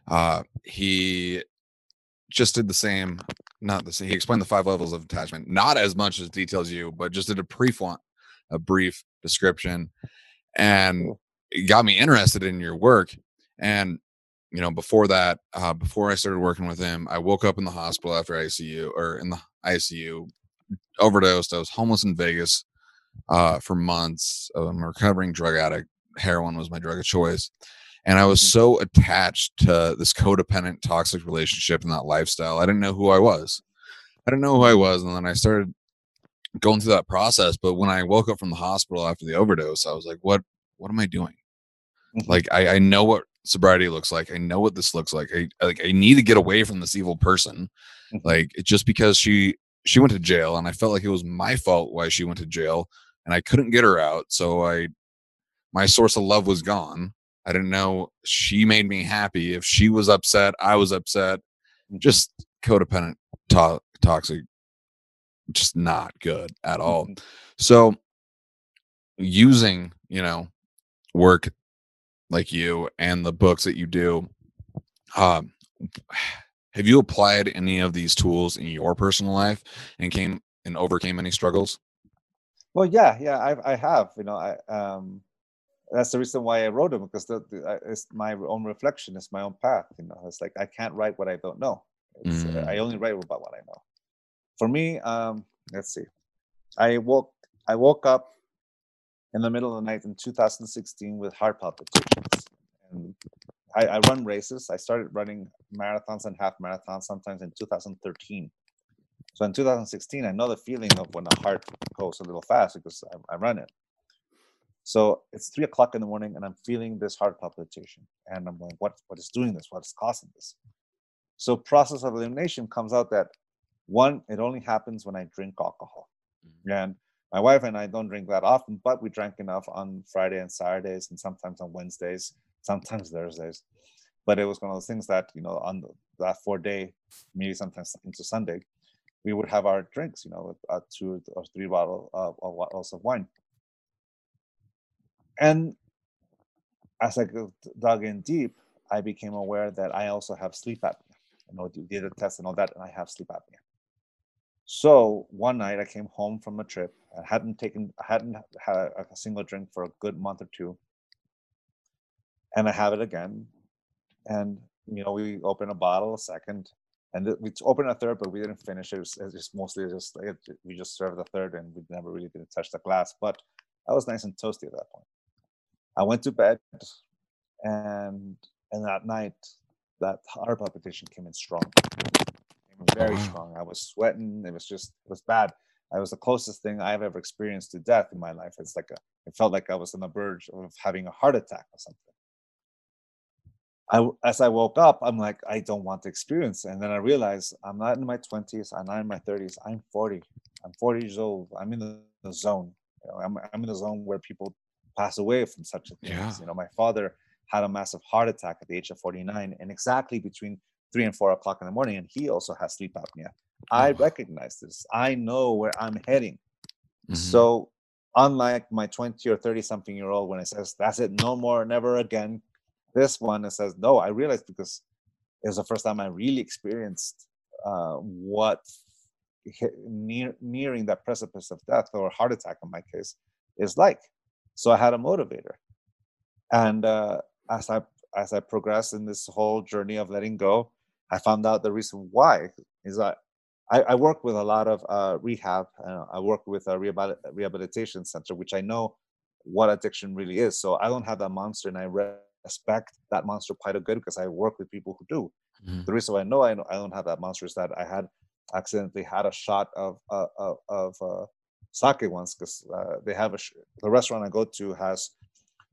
uh, he just did the same not the same he explained the five levels of attachment not as much as details you but just did a brief one a brief description and it got me interested in your work. And you know, before that, uh, before I started working with him, I woke up in the hospital after ICU or in the ICU, overdosed. I was homeless in Vegas uh, for months. I'm a recovering drug addict. Heroin was my drug of choice. And I was mm-hmm. so attached to this codependent, toxic relationship and that lifestyle. I didn't know who I was. I didn't know who I was. And then I started going through that process. But when I woke up from the hospital after the overdose, I was like, what, what am I doing? Mm-hmm. Like I, I know what sobriety looks like. I know what this looks like. I like I need to get away from this evil person. Mm-hmm. Like just because she she went to jail and I felt like it was my fault why she went to jail and I couldn't get her out. So I my source of love was gone. I didn't know she made me happy. If she was upset, I was upset. Mm-hmm. Just codependent, to- toxic, just not good at all. Mm-hmm. So using, you know, work like you and the books that you do um, have you applied any of these tools in your personal life and came and overcame any struggles well yeah yeah i, I have you know i um that's the reason why i wrote them because the, the, it's my own reflection it's my own path you know it's like i can't write what i don't know mm. uh, i mm. only write about what i know for me um let's see i woke i woke up in the middle of the night in 2016 with heart palpitations. And I, I run races. I started running marathons and half marathons sometimes in 2013. So in 2016, I know the feeling of when the heart goes a little fast because I, I run it. So it's three o'clock in the morning and I'm feeling this heart palpitation. And I'm like, what, what is doing this? What is causing this? So process of elimination comes out that one, it only happens when I drink alcohol. Mm-hmm. And my wife and I don't drink that often, but we drank enough on Friday and Saturdays, and sometimes on Wednesdays, sometimes Thursdays. But it was one of those things that you know on the, that four day, maybe sometimes into Sunday, we would have our drinks, you know, with uh, two or three bottle, uh, of bottles of wine. And as I dug in deep, I became aware that I also have sleep apnea. You know, did a test and all that, and I have sleep apnea. So one night I came home from a trip. I hadn't taken, I hadn't had a, single drink for a good month or two, and I have it again. And you know, we open a bottle, a second, and we opened a third, but we didn't finish it. It was, it was just mostly just we just served the third, and we never really didn't touch the glass. But I was nice and toasty at that point. I went to bed, and and that night, that heart palpitation came in strong very wow. strong. I was sweating. It was just it was bad. It was the closest thing I've ever experienced to death in my life. It's like a it felt like I was on the verge of having a heart attack or something. I as I woke up, I'm like, I don't want to experience. And then I realized I'm not in my 20s, I'm not in my 30s, I'm 40. I'm 40 years old. I'm in the, the zone. You know, I'm I'm in the zone where people pass away from such a thing. Yeah. You know, my father had a massive heart attack at the age of 49, and exactly between three and four o'clock in the morning, and he also has sleep apnea. I recognize this. I know where I'm heading. Mm-hmm. So, unlike my 20 or 30 something year old, when it says, that's it, no more, never again, this one it says, no, I realized because it was the first time I really experienced uh, what near, nearing that precipice of death or heart attack in my case is like. So I had a motivator, and uh, as I as I progressed in this whole journey of letting go, I found out the reason why is that I, I work with a lot of uh, rehab. Uh, I work with a rehabilitation center, which I know what addiction really is. So I don't have that monster, and I respect that monster quite a good because I work with people who do. Mm-hmm. The reason why I know I, don't have that monster is that I had accidentally had a shot of uh, of, of uh, sake ones because uh, they have a sh- the restaurant I go to has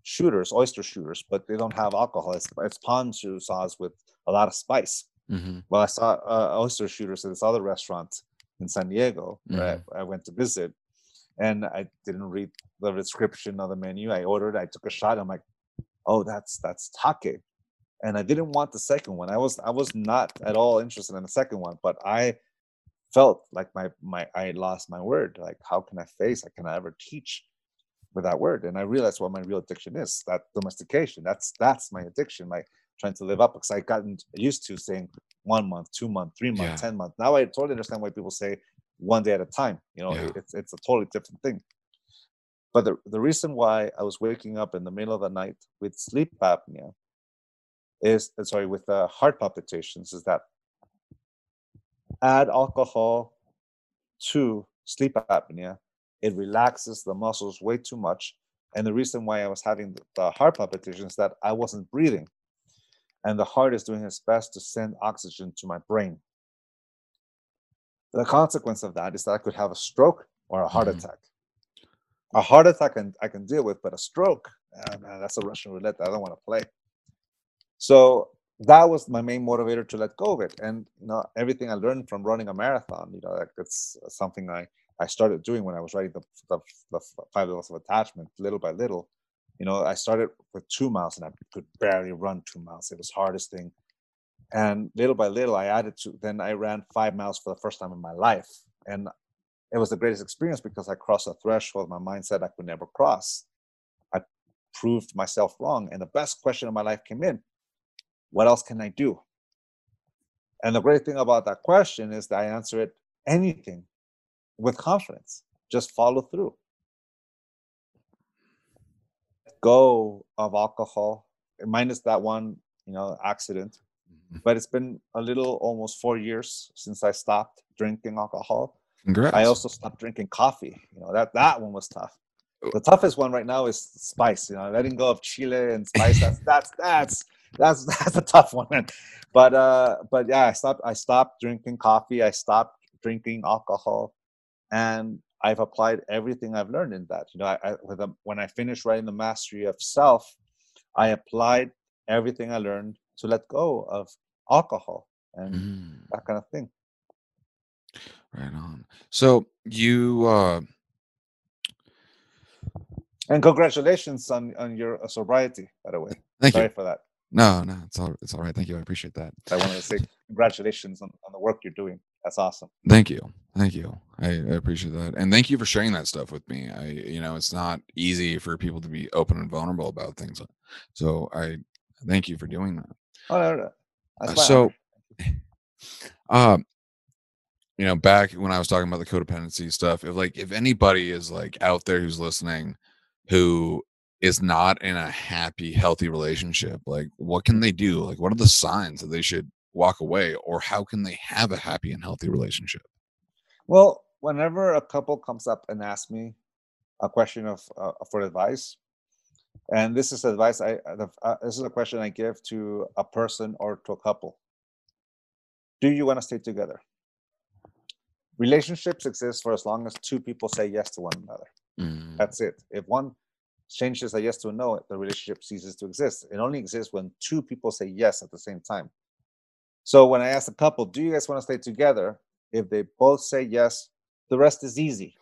shooters, oyster shooters, but they don't have alcohol. It's, it's ponzu sauce with a lot of spice. Mm-hmm. Well, I saw uh, oyster shooters at this other restaurant in San Diego mm-hmm. where I. I, went to visit, and I didn't read the description of the menu. I ordered. I took a shot. I'm like, oh, that's that's sake, and I didn't want the second one. I was I was not at all interested in the second one, but I felt like my my I lost my word. Like, how can I face? How can I ever teach with that word? And I realized what my real addiction is. That domestication. That's that's my addiction. My trying to live up because I gotten used to saying one month, two month, three month, yeah. ten month. Now I totally understand why people say one day at a time. You know, yeah. it's it's a totally different thing. But the, the reason why I was waking up in the middle of the night with sleep apnea is sorry with uh, heart palpitations is that add alcohol to sleep apnea it relaxes the muscles way too much and the reason why i was having the heart palpitations is that i wasn't breathing and the heart is doing its best to send oxygen to my brain. The consequence of that is that I could have a stroke or a heart mm-hmm. attack. A heart attack I can, I can deal with, but a stroke, ah, man, that's a Russian roulette I don't want to play. So that was my main motivator to let go of it. And everything I learned from running a marathon, you know, like it's something I, I started doing when I was writing the, the, the five levels of attachment, little by little. You know i started with two miles and i could barely run two miles. It was hardest thing. And little by little i added to then i ran five miles for the first time in my life. And it was the greatest experience because i crossed a threshold my mind said i could never cross. I proved myself wrong. And the best question of my life came in what else can i do and the great thing about that question is that i answer it anything with confidence just follow through go of alcohol, minus that one, you know, accident. Mm-hmm. But it's been a little almost four years since I stopped drinking alcohol. Congrats. I also stopped drinking coffee. You know, that that one was tough. Oh. The toughest one right now is spice. You know, letting go of chile and spice. That's that's that's that's that's a tough one. But uh, but yeah, I stopped. I stopped drinking coffee. I stopped drinking alcohol, and I've applied everything I've learned in that. You know, I, I a, when I finished writing the Mastery of Self, I applied everything I learned to let go of alcohol and mm. that kind of thing. Right on. So you uh and congratulations on on your sobriety, by the way. Thank Sorry you for that. No, no, it's all it's all right. Thank you. I appreciate that. I wanted to say congratulations on, on the work you're doing. That's awesome. Thank you. Thank you. I, I, appreciate that. And thank you for sharing that stuff with me. I, you know, it's not easy for people to be open and vulnerable about things. So I thank you for doing that. Oh, no, no. Uh, so, um, you know, back when I was talking about the codependency stuff, if like, if anybody is like out there who's listening, who is not in a happy, healthy relationship, like what can they do? Like, what are the signs that they should walk away or how can they have a happy and healthy relationship? Well whenever a couple comes up and asks me a question of uh, for advice and this is advice i uh, this is a question i give to a person or to a couple. Do you want to stay together? Relationships exist for as long as two people say yes to one another. Mm. that's it. If one changes a yes to a no the relationship ceases to exist it only exists when two people say yes at the same time so when I ask a couple, do you guys want to stay together? If they both say yes, the rest is easy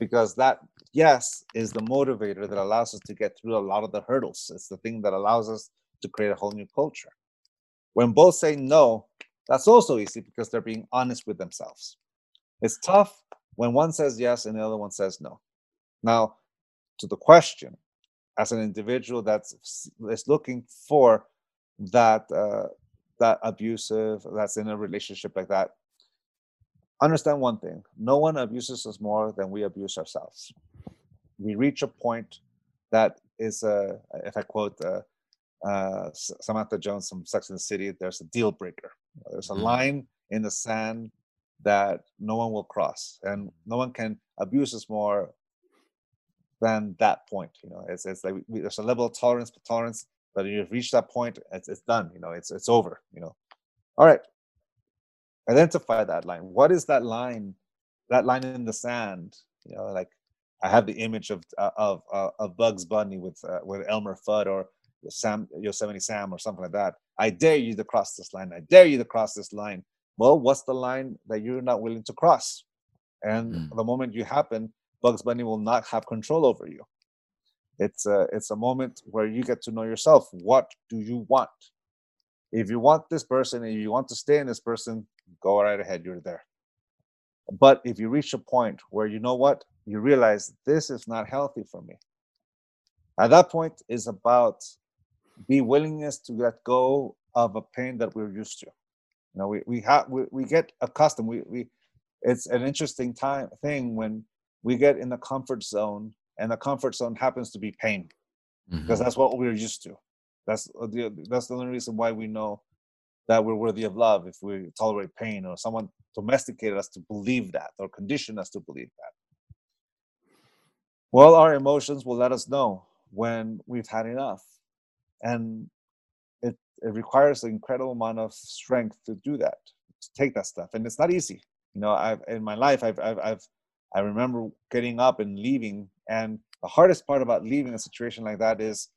because that yes is the motivator that allows us to get through a lot of the hurdles. It's the thing that allows us to create a whole new culture. When both say no, that's also easy because they're being honest with themselves. It's tough when one says yes and the other one says no. Now, to the question, as an individual that's is looking for that uh, that abusive, that's in a relationship like that, understand one thing. No one abuses us more than we abuse ourselves. We reach a point that is a if i quote uh, uh, samantha jones from sex and the city there's a deal breaker. There's a mm-hmm. line in the sand that no one will cross and no one can abuse us more than that point you know it's, it's like we, there's a level of tolerance but tolerance but you've reached that point it's, it's done you know it's it's over you know. All right. Identify that line. What is that line that line in the sand you know like i have the image of uh, of uh, of bugs bunny with uh, with elmer fudd or sam yosemite sam or something like that. I dare you to cross this line. I dare you to cross this line. Well what's the line that you're not willing to cross? And mm. the moment you happen bugs bunny will not have control over you. It's a it's a moment where you get to know yourself. What do you want? If you want this person and you want to stay in this person go right ahead you're there. But if you reach a point where you know what? You realize this is not healthy for me. At that point is about be willingness to let go of a pain that we're used to. You know we, we have we, we get accustomed. We, we it's an interesting time thing when we get in the comfort zone and the comfort zone happens to be pain because mm-hmm. that's what we're used to. That's the that's the only reason why we know that we're worthy of love if we tolerate pain or someone domesticated us to believe that or conditioned us to believe that. Well our emotions will let us know when we've had enough and it, it requires an incredible amount of strength to do that to take that stuff. And it's not easy. You know i've in my life i've i've, I've i remember getting up and leaving and the hardest part about leaving a situation like that is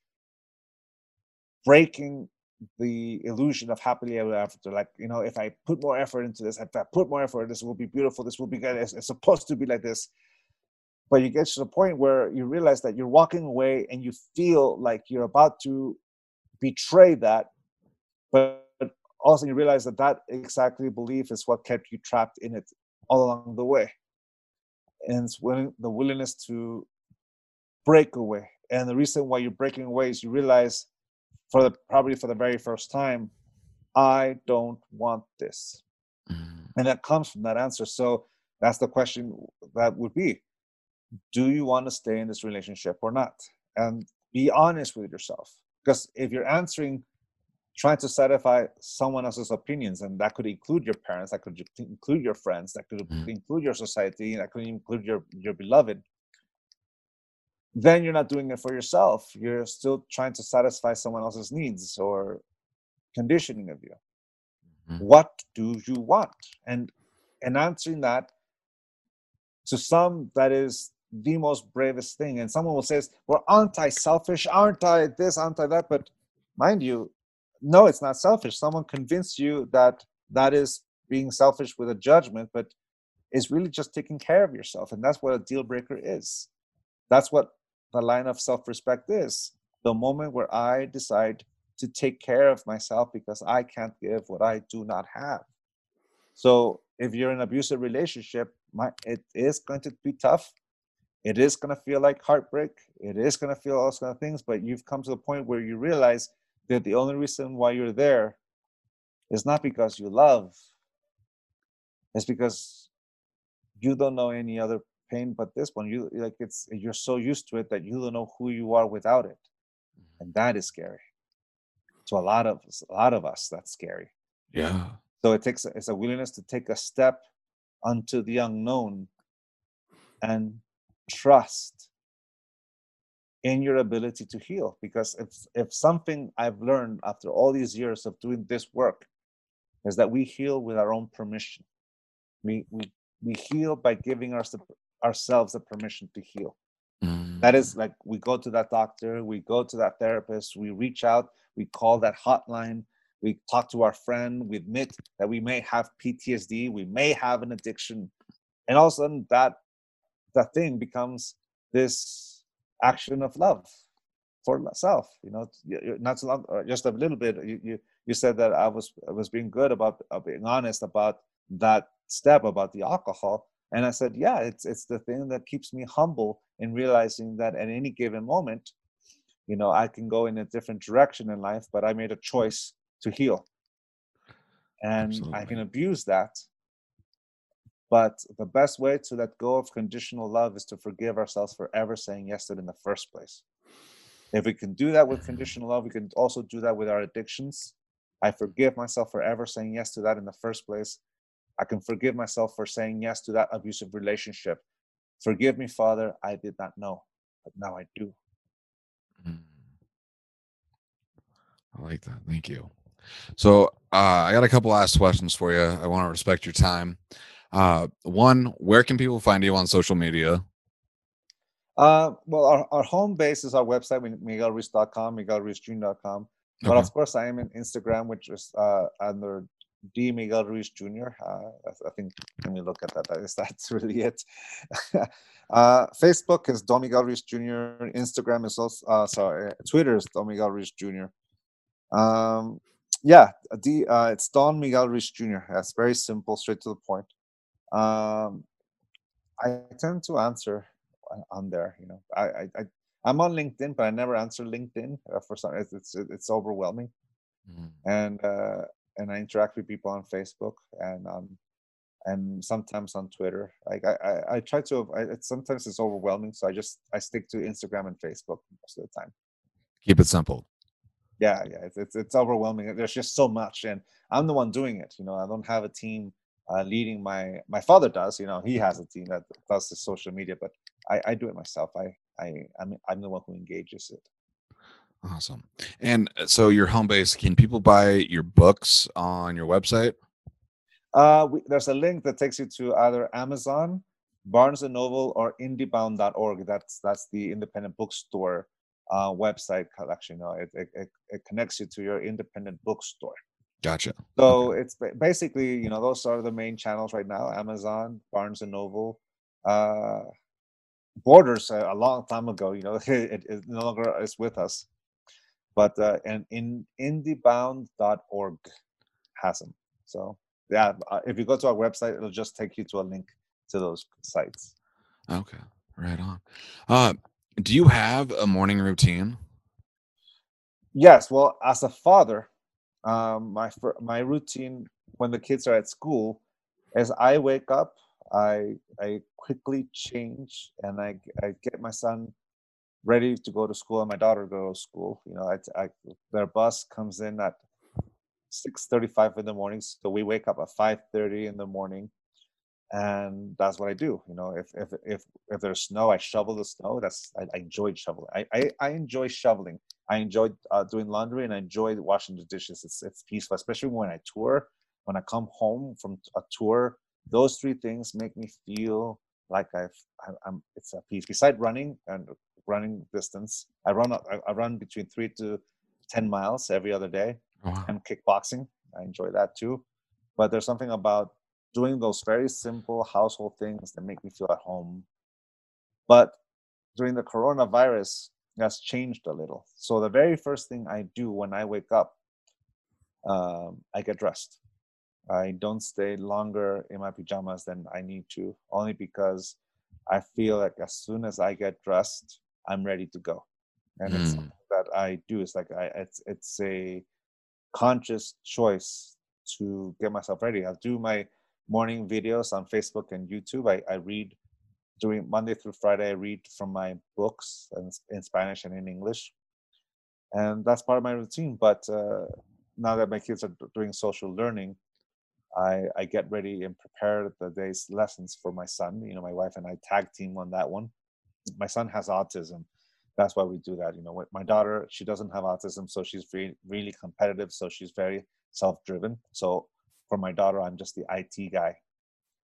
breaking the illusion of happily ever after. Like, you know, if I put more effort into this, if I put more effort, this will be beautiful, this will be good, it's, it's supposed to be like this. But you get to the point where you realize that you're walking away and you feel like you're about to betray that, but also you realize that that exactly belief is what kept you trapped in it all along the way. And it's when the willingness to break away. And the reason why you're breaking away is you realize for the probably for the very first time, I don't want this. Mm-hmm. And that comes from that answer. So that's the question that would be do you want to stay in this relationship or not? And be honest with yourself. Because if you're answering trying to satisfy someone else's opinions, and that could include your parents, that could include your friends, that could mm-hmm. include your society, that could include your your beloved, then you're not doing it for yourself. You're still trying to satisfy someone else's needs or conditioning of you. Mm-hmm. What do you want? And and answering that to some that is the most bravest thing. And someone will say, Well, aren't I selfish? Aren't I this? Aren't I that? But mind you, no, it's not selfish. Someone convinced you that that is being selfish with a judgment, but is really just taking care of yourself. And that's what a deal breaker is. That's what the line of self respect is the moment where I decide to take care of myself because I can't give what I do not have. So if you're in an abusive relationship, my, it is going to be tough. It is going to feel like heartbreak. It is going to feel all those kind of things, but you've come to the point where you realize that the only reason why you're there is not because you love, it's because you don't know any other pain but this one. You like it's you're so used to it that you don't know who you are without it. Mm-hmm. and that is scary. To a lot of a lot of us that's scary. Yeah. So it takes it's a willingness to take a step onto the unknown and trust in your ability to heal because if if something i've learned after all these years of doing this work is that we heal with our own permission we we we heal by giving the, ourselves the permission to heal. Mm. That is like we go to that doctor, we go to that therapist, we reach out, we call that hotline, we talk to our friend, we admit that we may have PTSD, we may have an addiction, and all of a sudden that that thing becomes this action of love for self. You know, not so long, just a little bit. You, you you said that I was I was being good about uh, being honest about that step about the alcohol and I said, yeah, it's it's the thing that keeps me humble in realizing that at any given moment, you know, I can go in a different direction in life, but I made a choice to heal. And Absolutely. I can abuse that. But the best way to let go of conditional love is to forgive ourselves for ever saying yes to it in the first place. If we can do that with conditional love, we can also do that with our addictions. I forgive myself for ever saying yes to that in the first place. I can forgive myself for saying yes to that abusive relationship. Forgive me, Father, I did not know, but now I do. Mm. I like that. Thank you. So uh, I got a couple last questions for you. I want to respect your time. Uh, one, where can people find you on social media? Uh, well, our, our home base is our website, miguelruiz.com, miguelruizjr.com. But okay. of course, I am in Instagram, which is uh, under D. Miguel Ruiz Jr. Uh, I think, let me look at that. Is that's really it? uh, Facebook is Don Miguel Ruiz Jr. Instagram is also, uh, sorry, Twitter is Don Miguel Ruiz Jr. Um, yeah, D, uh, it's Don Miguel Ruiz Jr. That's very simple, straight to the point. Um, I tend to answer on there. You know, I, I, I I'm on LinkedIn, but I never answer LinkedIn uh, for some. It's it's, it's overwhelming, mm. and uh, and I interact with people on Facebook and um and sometimes on Twitter. Like I I, I try to. I, it, sometimes it's overwhelming, so I just I stick to Instagram and Facebook most of the time. Keep it simple. Yeah, yeah, it's it's, it's overwhelming. There's just so much, and I'm the one doing it. You know, I don't have a team uh, leading my my father does you know he has a team that does the social media but i i do it myself. I i i'm, I'm the one who engages it. Awesome. And uh, so your home base can people buy your books on your website? Uh we, there's a link that takes you to either amazon barnes and noble or indiebound.org that's that's the independent bookstore uh, website collection. You know it, it, it connects you to your independent bookstore Gotcha. So okay. it's basically, you know, those are the main channels right now: Amazon, Barnes and Noble, uh, Borders. Uh, a long time ago, you know, it, it no longer is with us, but uh, and in indiebound.org has them. So yeah, uh, if you go to our website, it'll just take you to a link to those sites. Okay, right on. Uh, do you have a morning routine? Yes. Well, as a father, um, my my routine when the kids are at school is I wake up, I I quickly change, and I I get my son ready to go to school and my daughter go to school. You know, I, I their bus comes in at six thirty-five in the morning, so we wake up at five thirty in the morning, and that's what I do. You know, if if if if there's snow, I shovel the snow. That's I, I enjoy shoveling. I, I I enjoy shoveling. I enjoy uh, doing laundry and I enjoy washing the dishes. It's it's peaceful, especially when I tour. When I come home from a tour, those three things make me feel like I've I'm it's a peace. Beside running and running distance, I run I, I run between three to ten miles every other day. Oh, And kickboxing, I enjoy that too. But there's something about doing those very simple household things that make me feel at home. But during the coronavirus, that's changed a little. So the very first thing I do when I wake up, um, I get dressed. I don't stay longer in my pajamas than I need to, only because I feel like as soon as I get dressed, I'm ready to go. And mm. it's hmm. that I do. It's like I it's it's a conscious choice to get myself ready. I'll do my morning videos on Facebook and YouTube. I, I read during Monday through Friday, I read from my books in, in Spanish and in English, and that's part of my routine. But uh, now that my kids are doing social learning, I, I get ready and prepare the day's lessons for my son. You know, my wife and I tag team on that one. My son has autism. That's why we do that. You know, my daughter, she doesn't have autism, so she's really, really competitive. So she's very self-driven. So for my daughter, I'm just the IT guy.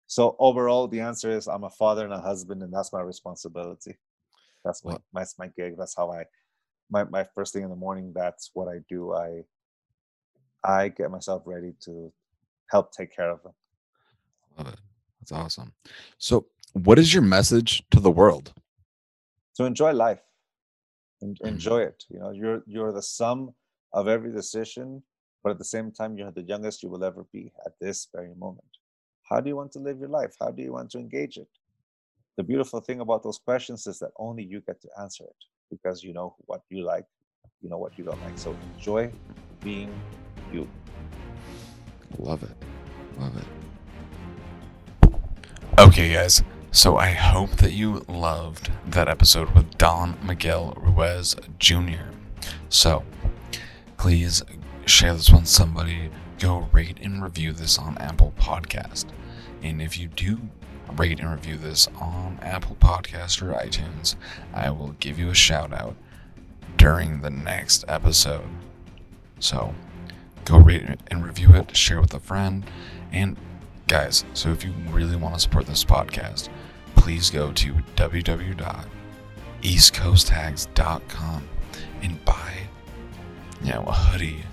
So overall, the answer is I'm a father and a husband, and that's my responsibility. That's my that's my gig. That's how I my my first thing in the morning. That's what I do. I I get myself ready to help take care of them. Love it. That's awesome. So, what is your message to the world? To enjoy life. Mm-hmm. Enjoy it. You know, you're you're the sum of every decision, but at the same time, you're the youngest you will ever be at this very moment. How do you want to live your life? How do you want to engage it? The beautiful thing about those questions is that only you get to answer it because you know what you like, you know what you don't like. So enjoy being you. Love it. Love it. Okay, guys. So I hope that you loved that episode with Don Miguel Ruiz Jr. So please share this with somebody. Go rate and review this on Apple Podcast. And if you do rate and review this on Apple Podcast or iTunes, I will give you a shout out during the next episode. So go rate and review it, share with a friend, and guys, so if you really want to support this podcast, please go to www.eastcoasttags.com and buy, you know, a hoodie,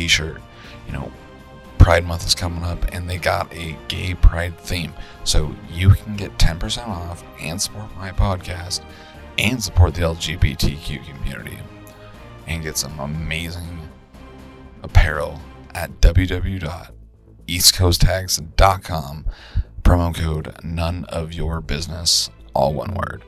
t-shirt, you know, Pride Month is coming up and they got a gay pride theme. So you can get 10% off and support my podcast and support the LGBTQ community and get some amazing apparel at www.eastcoasttags.com. Promo code none of your business, all one word.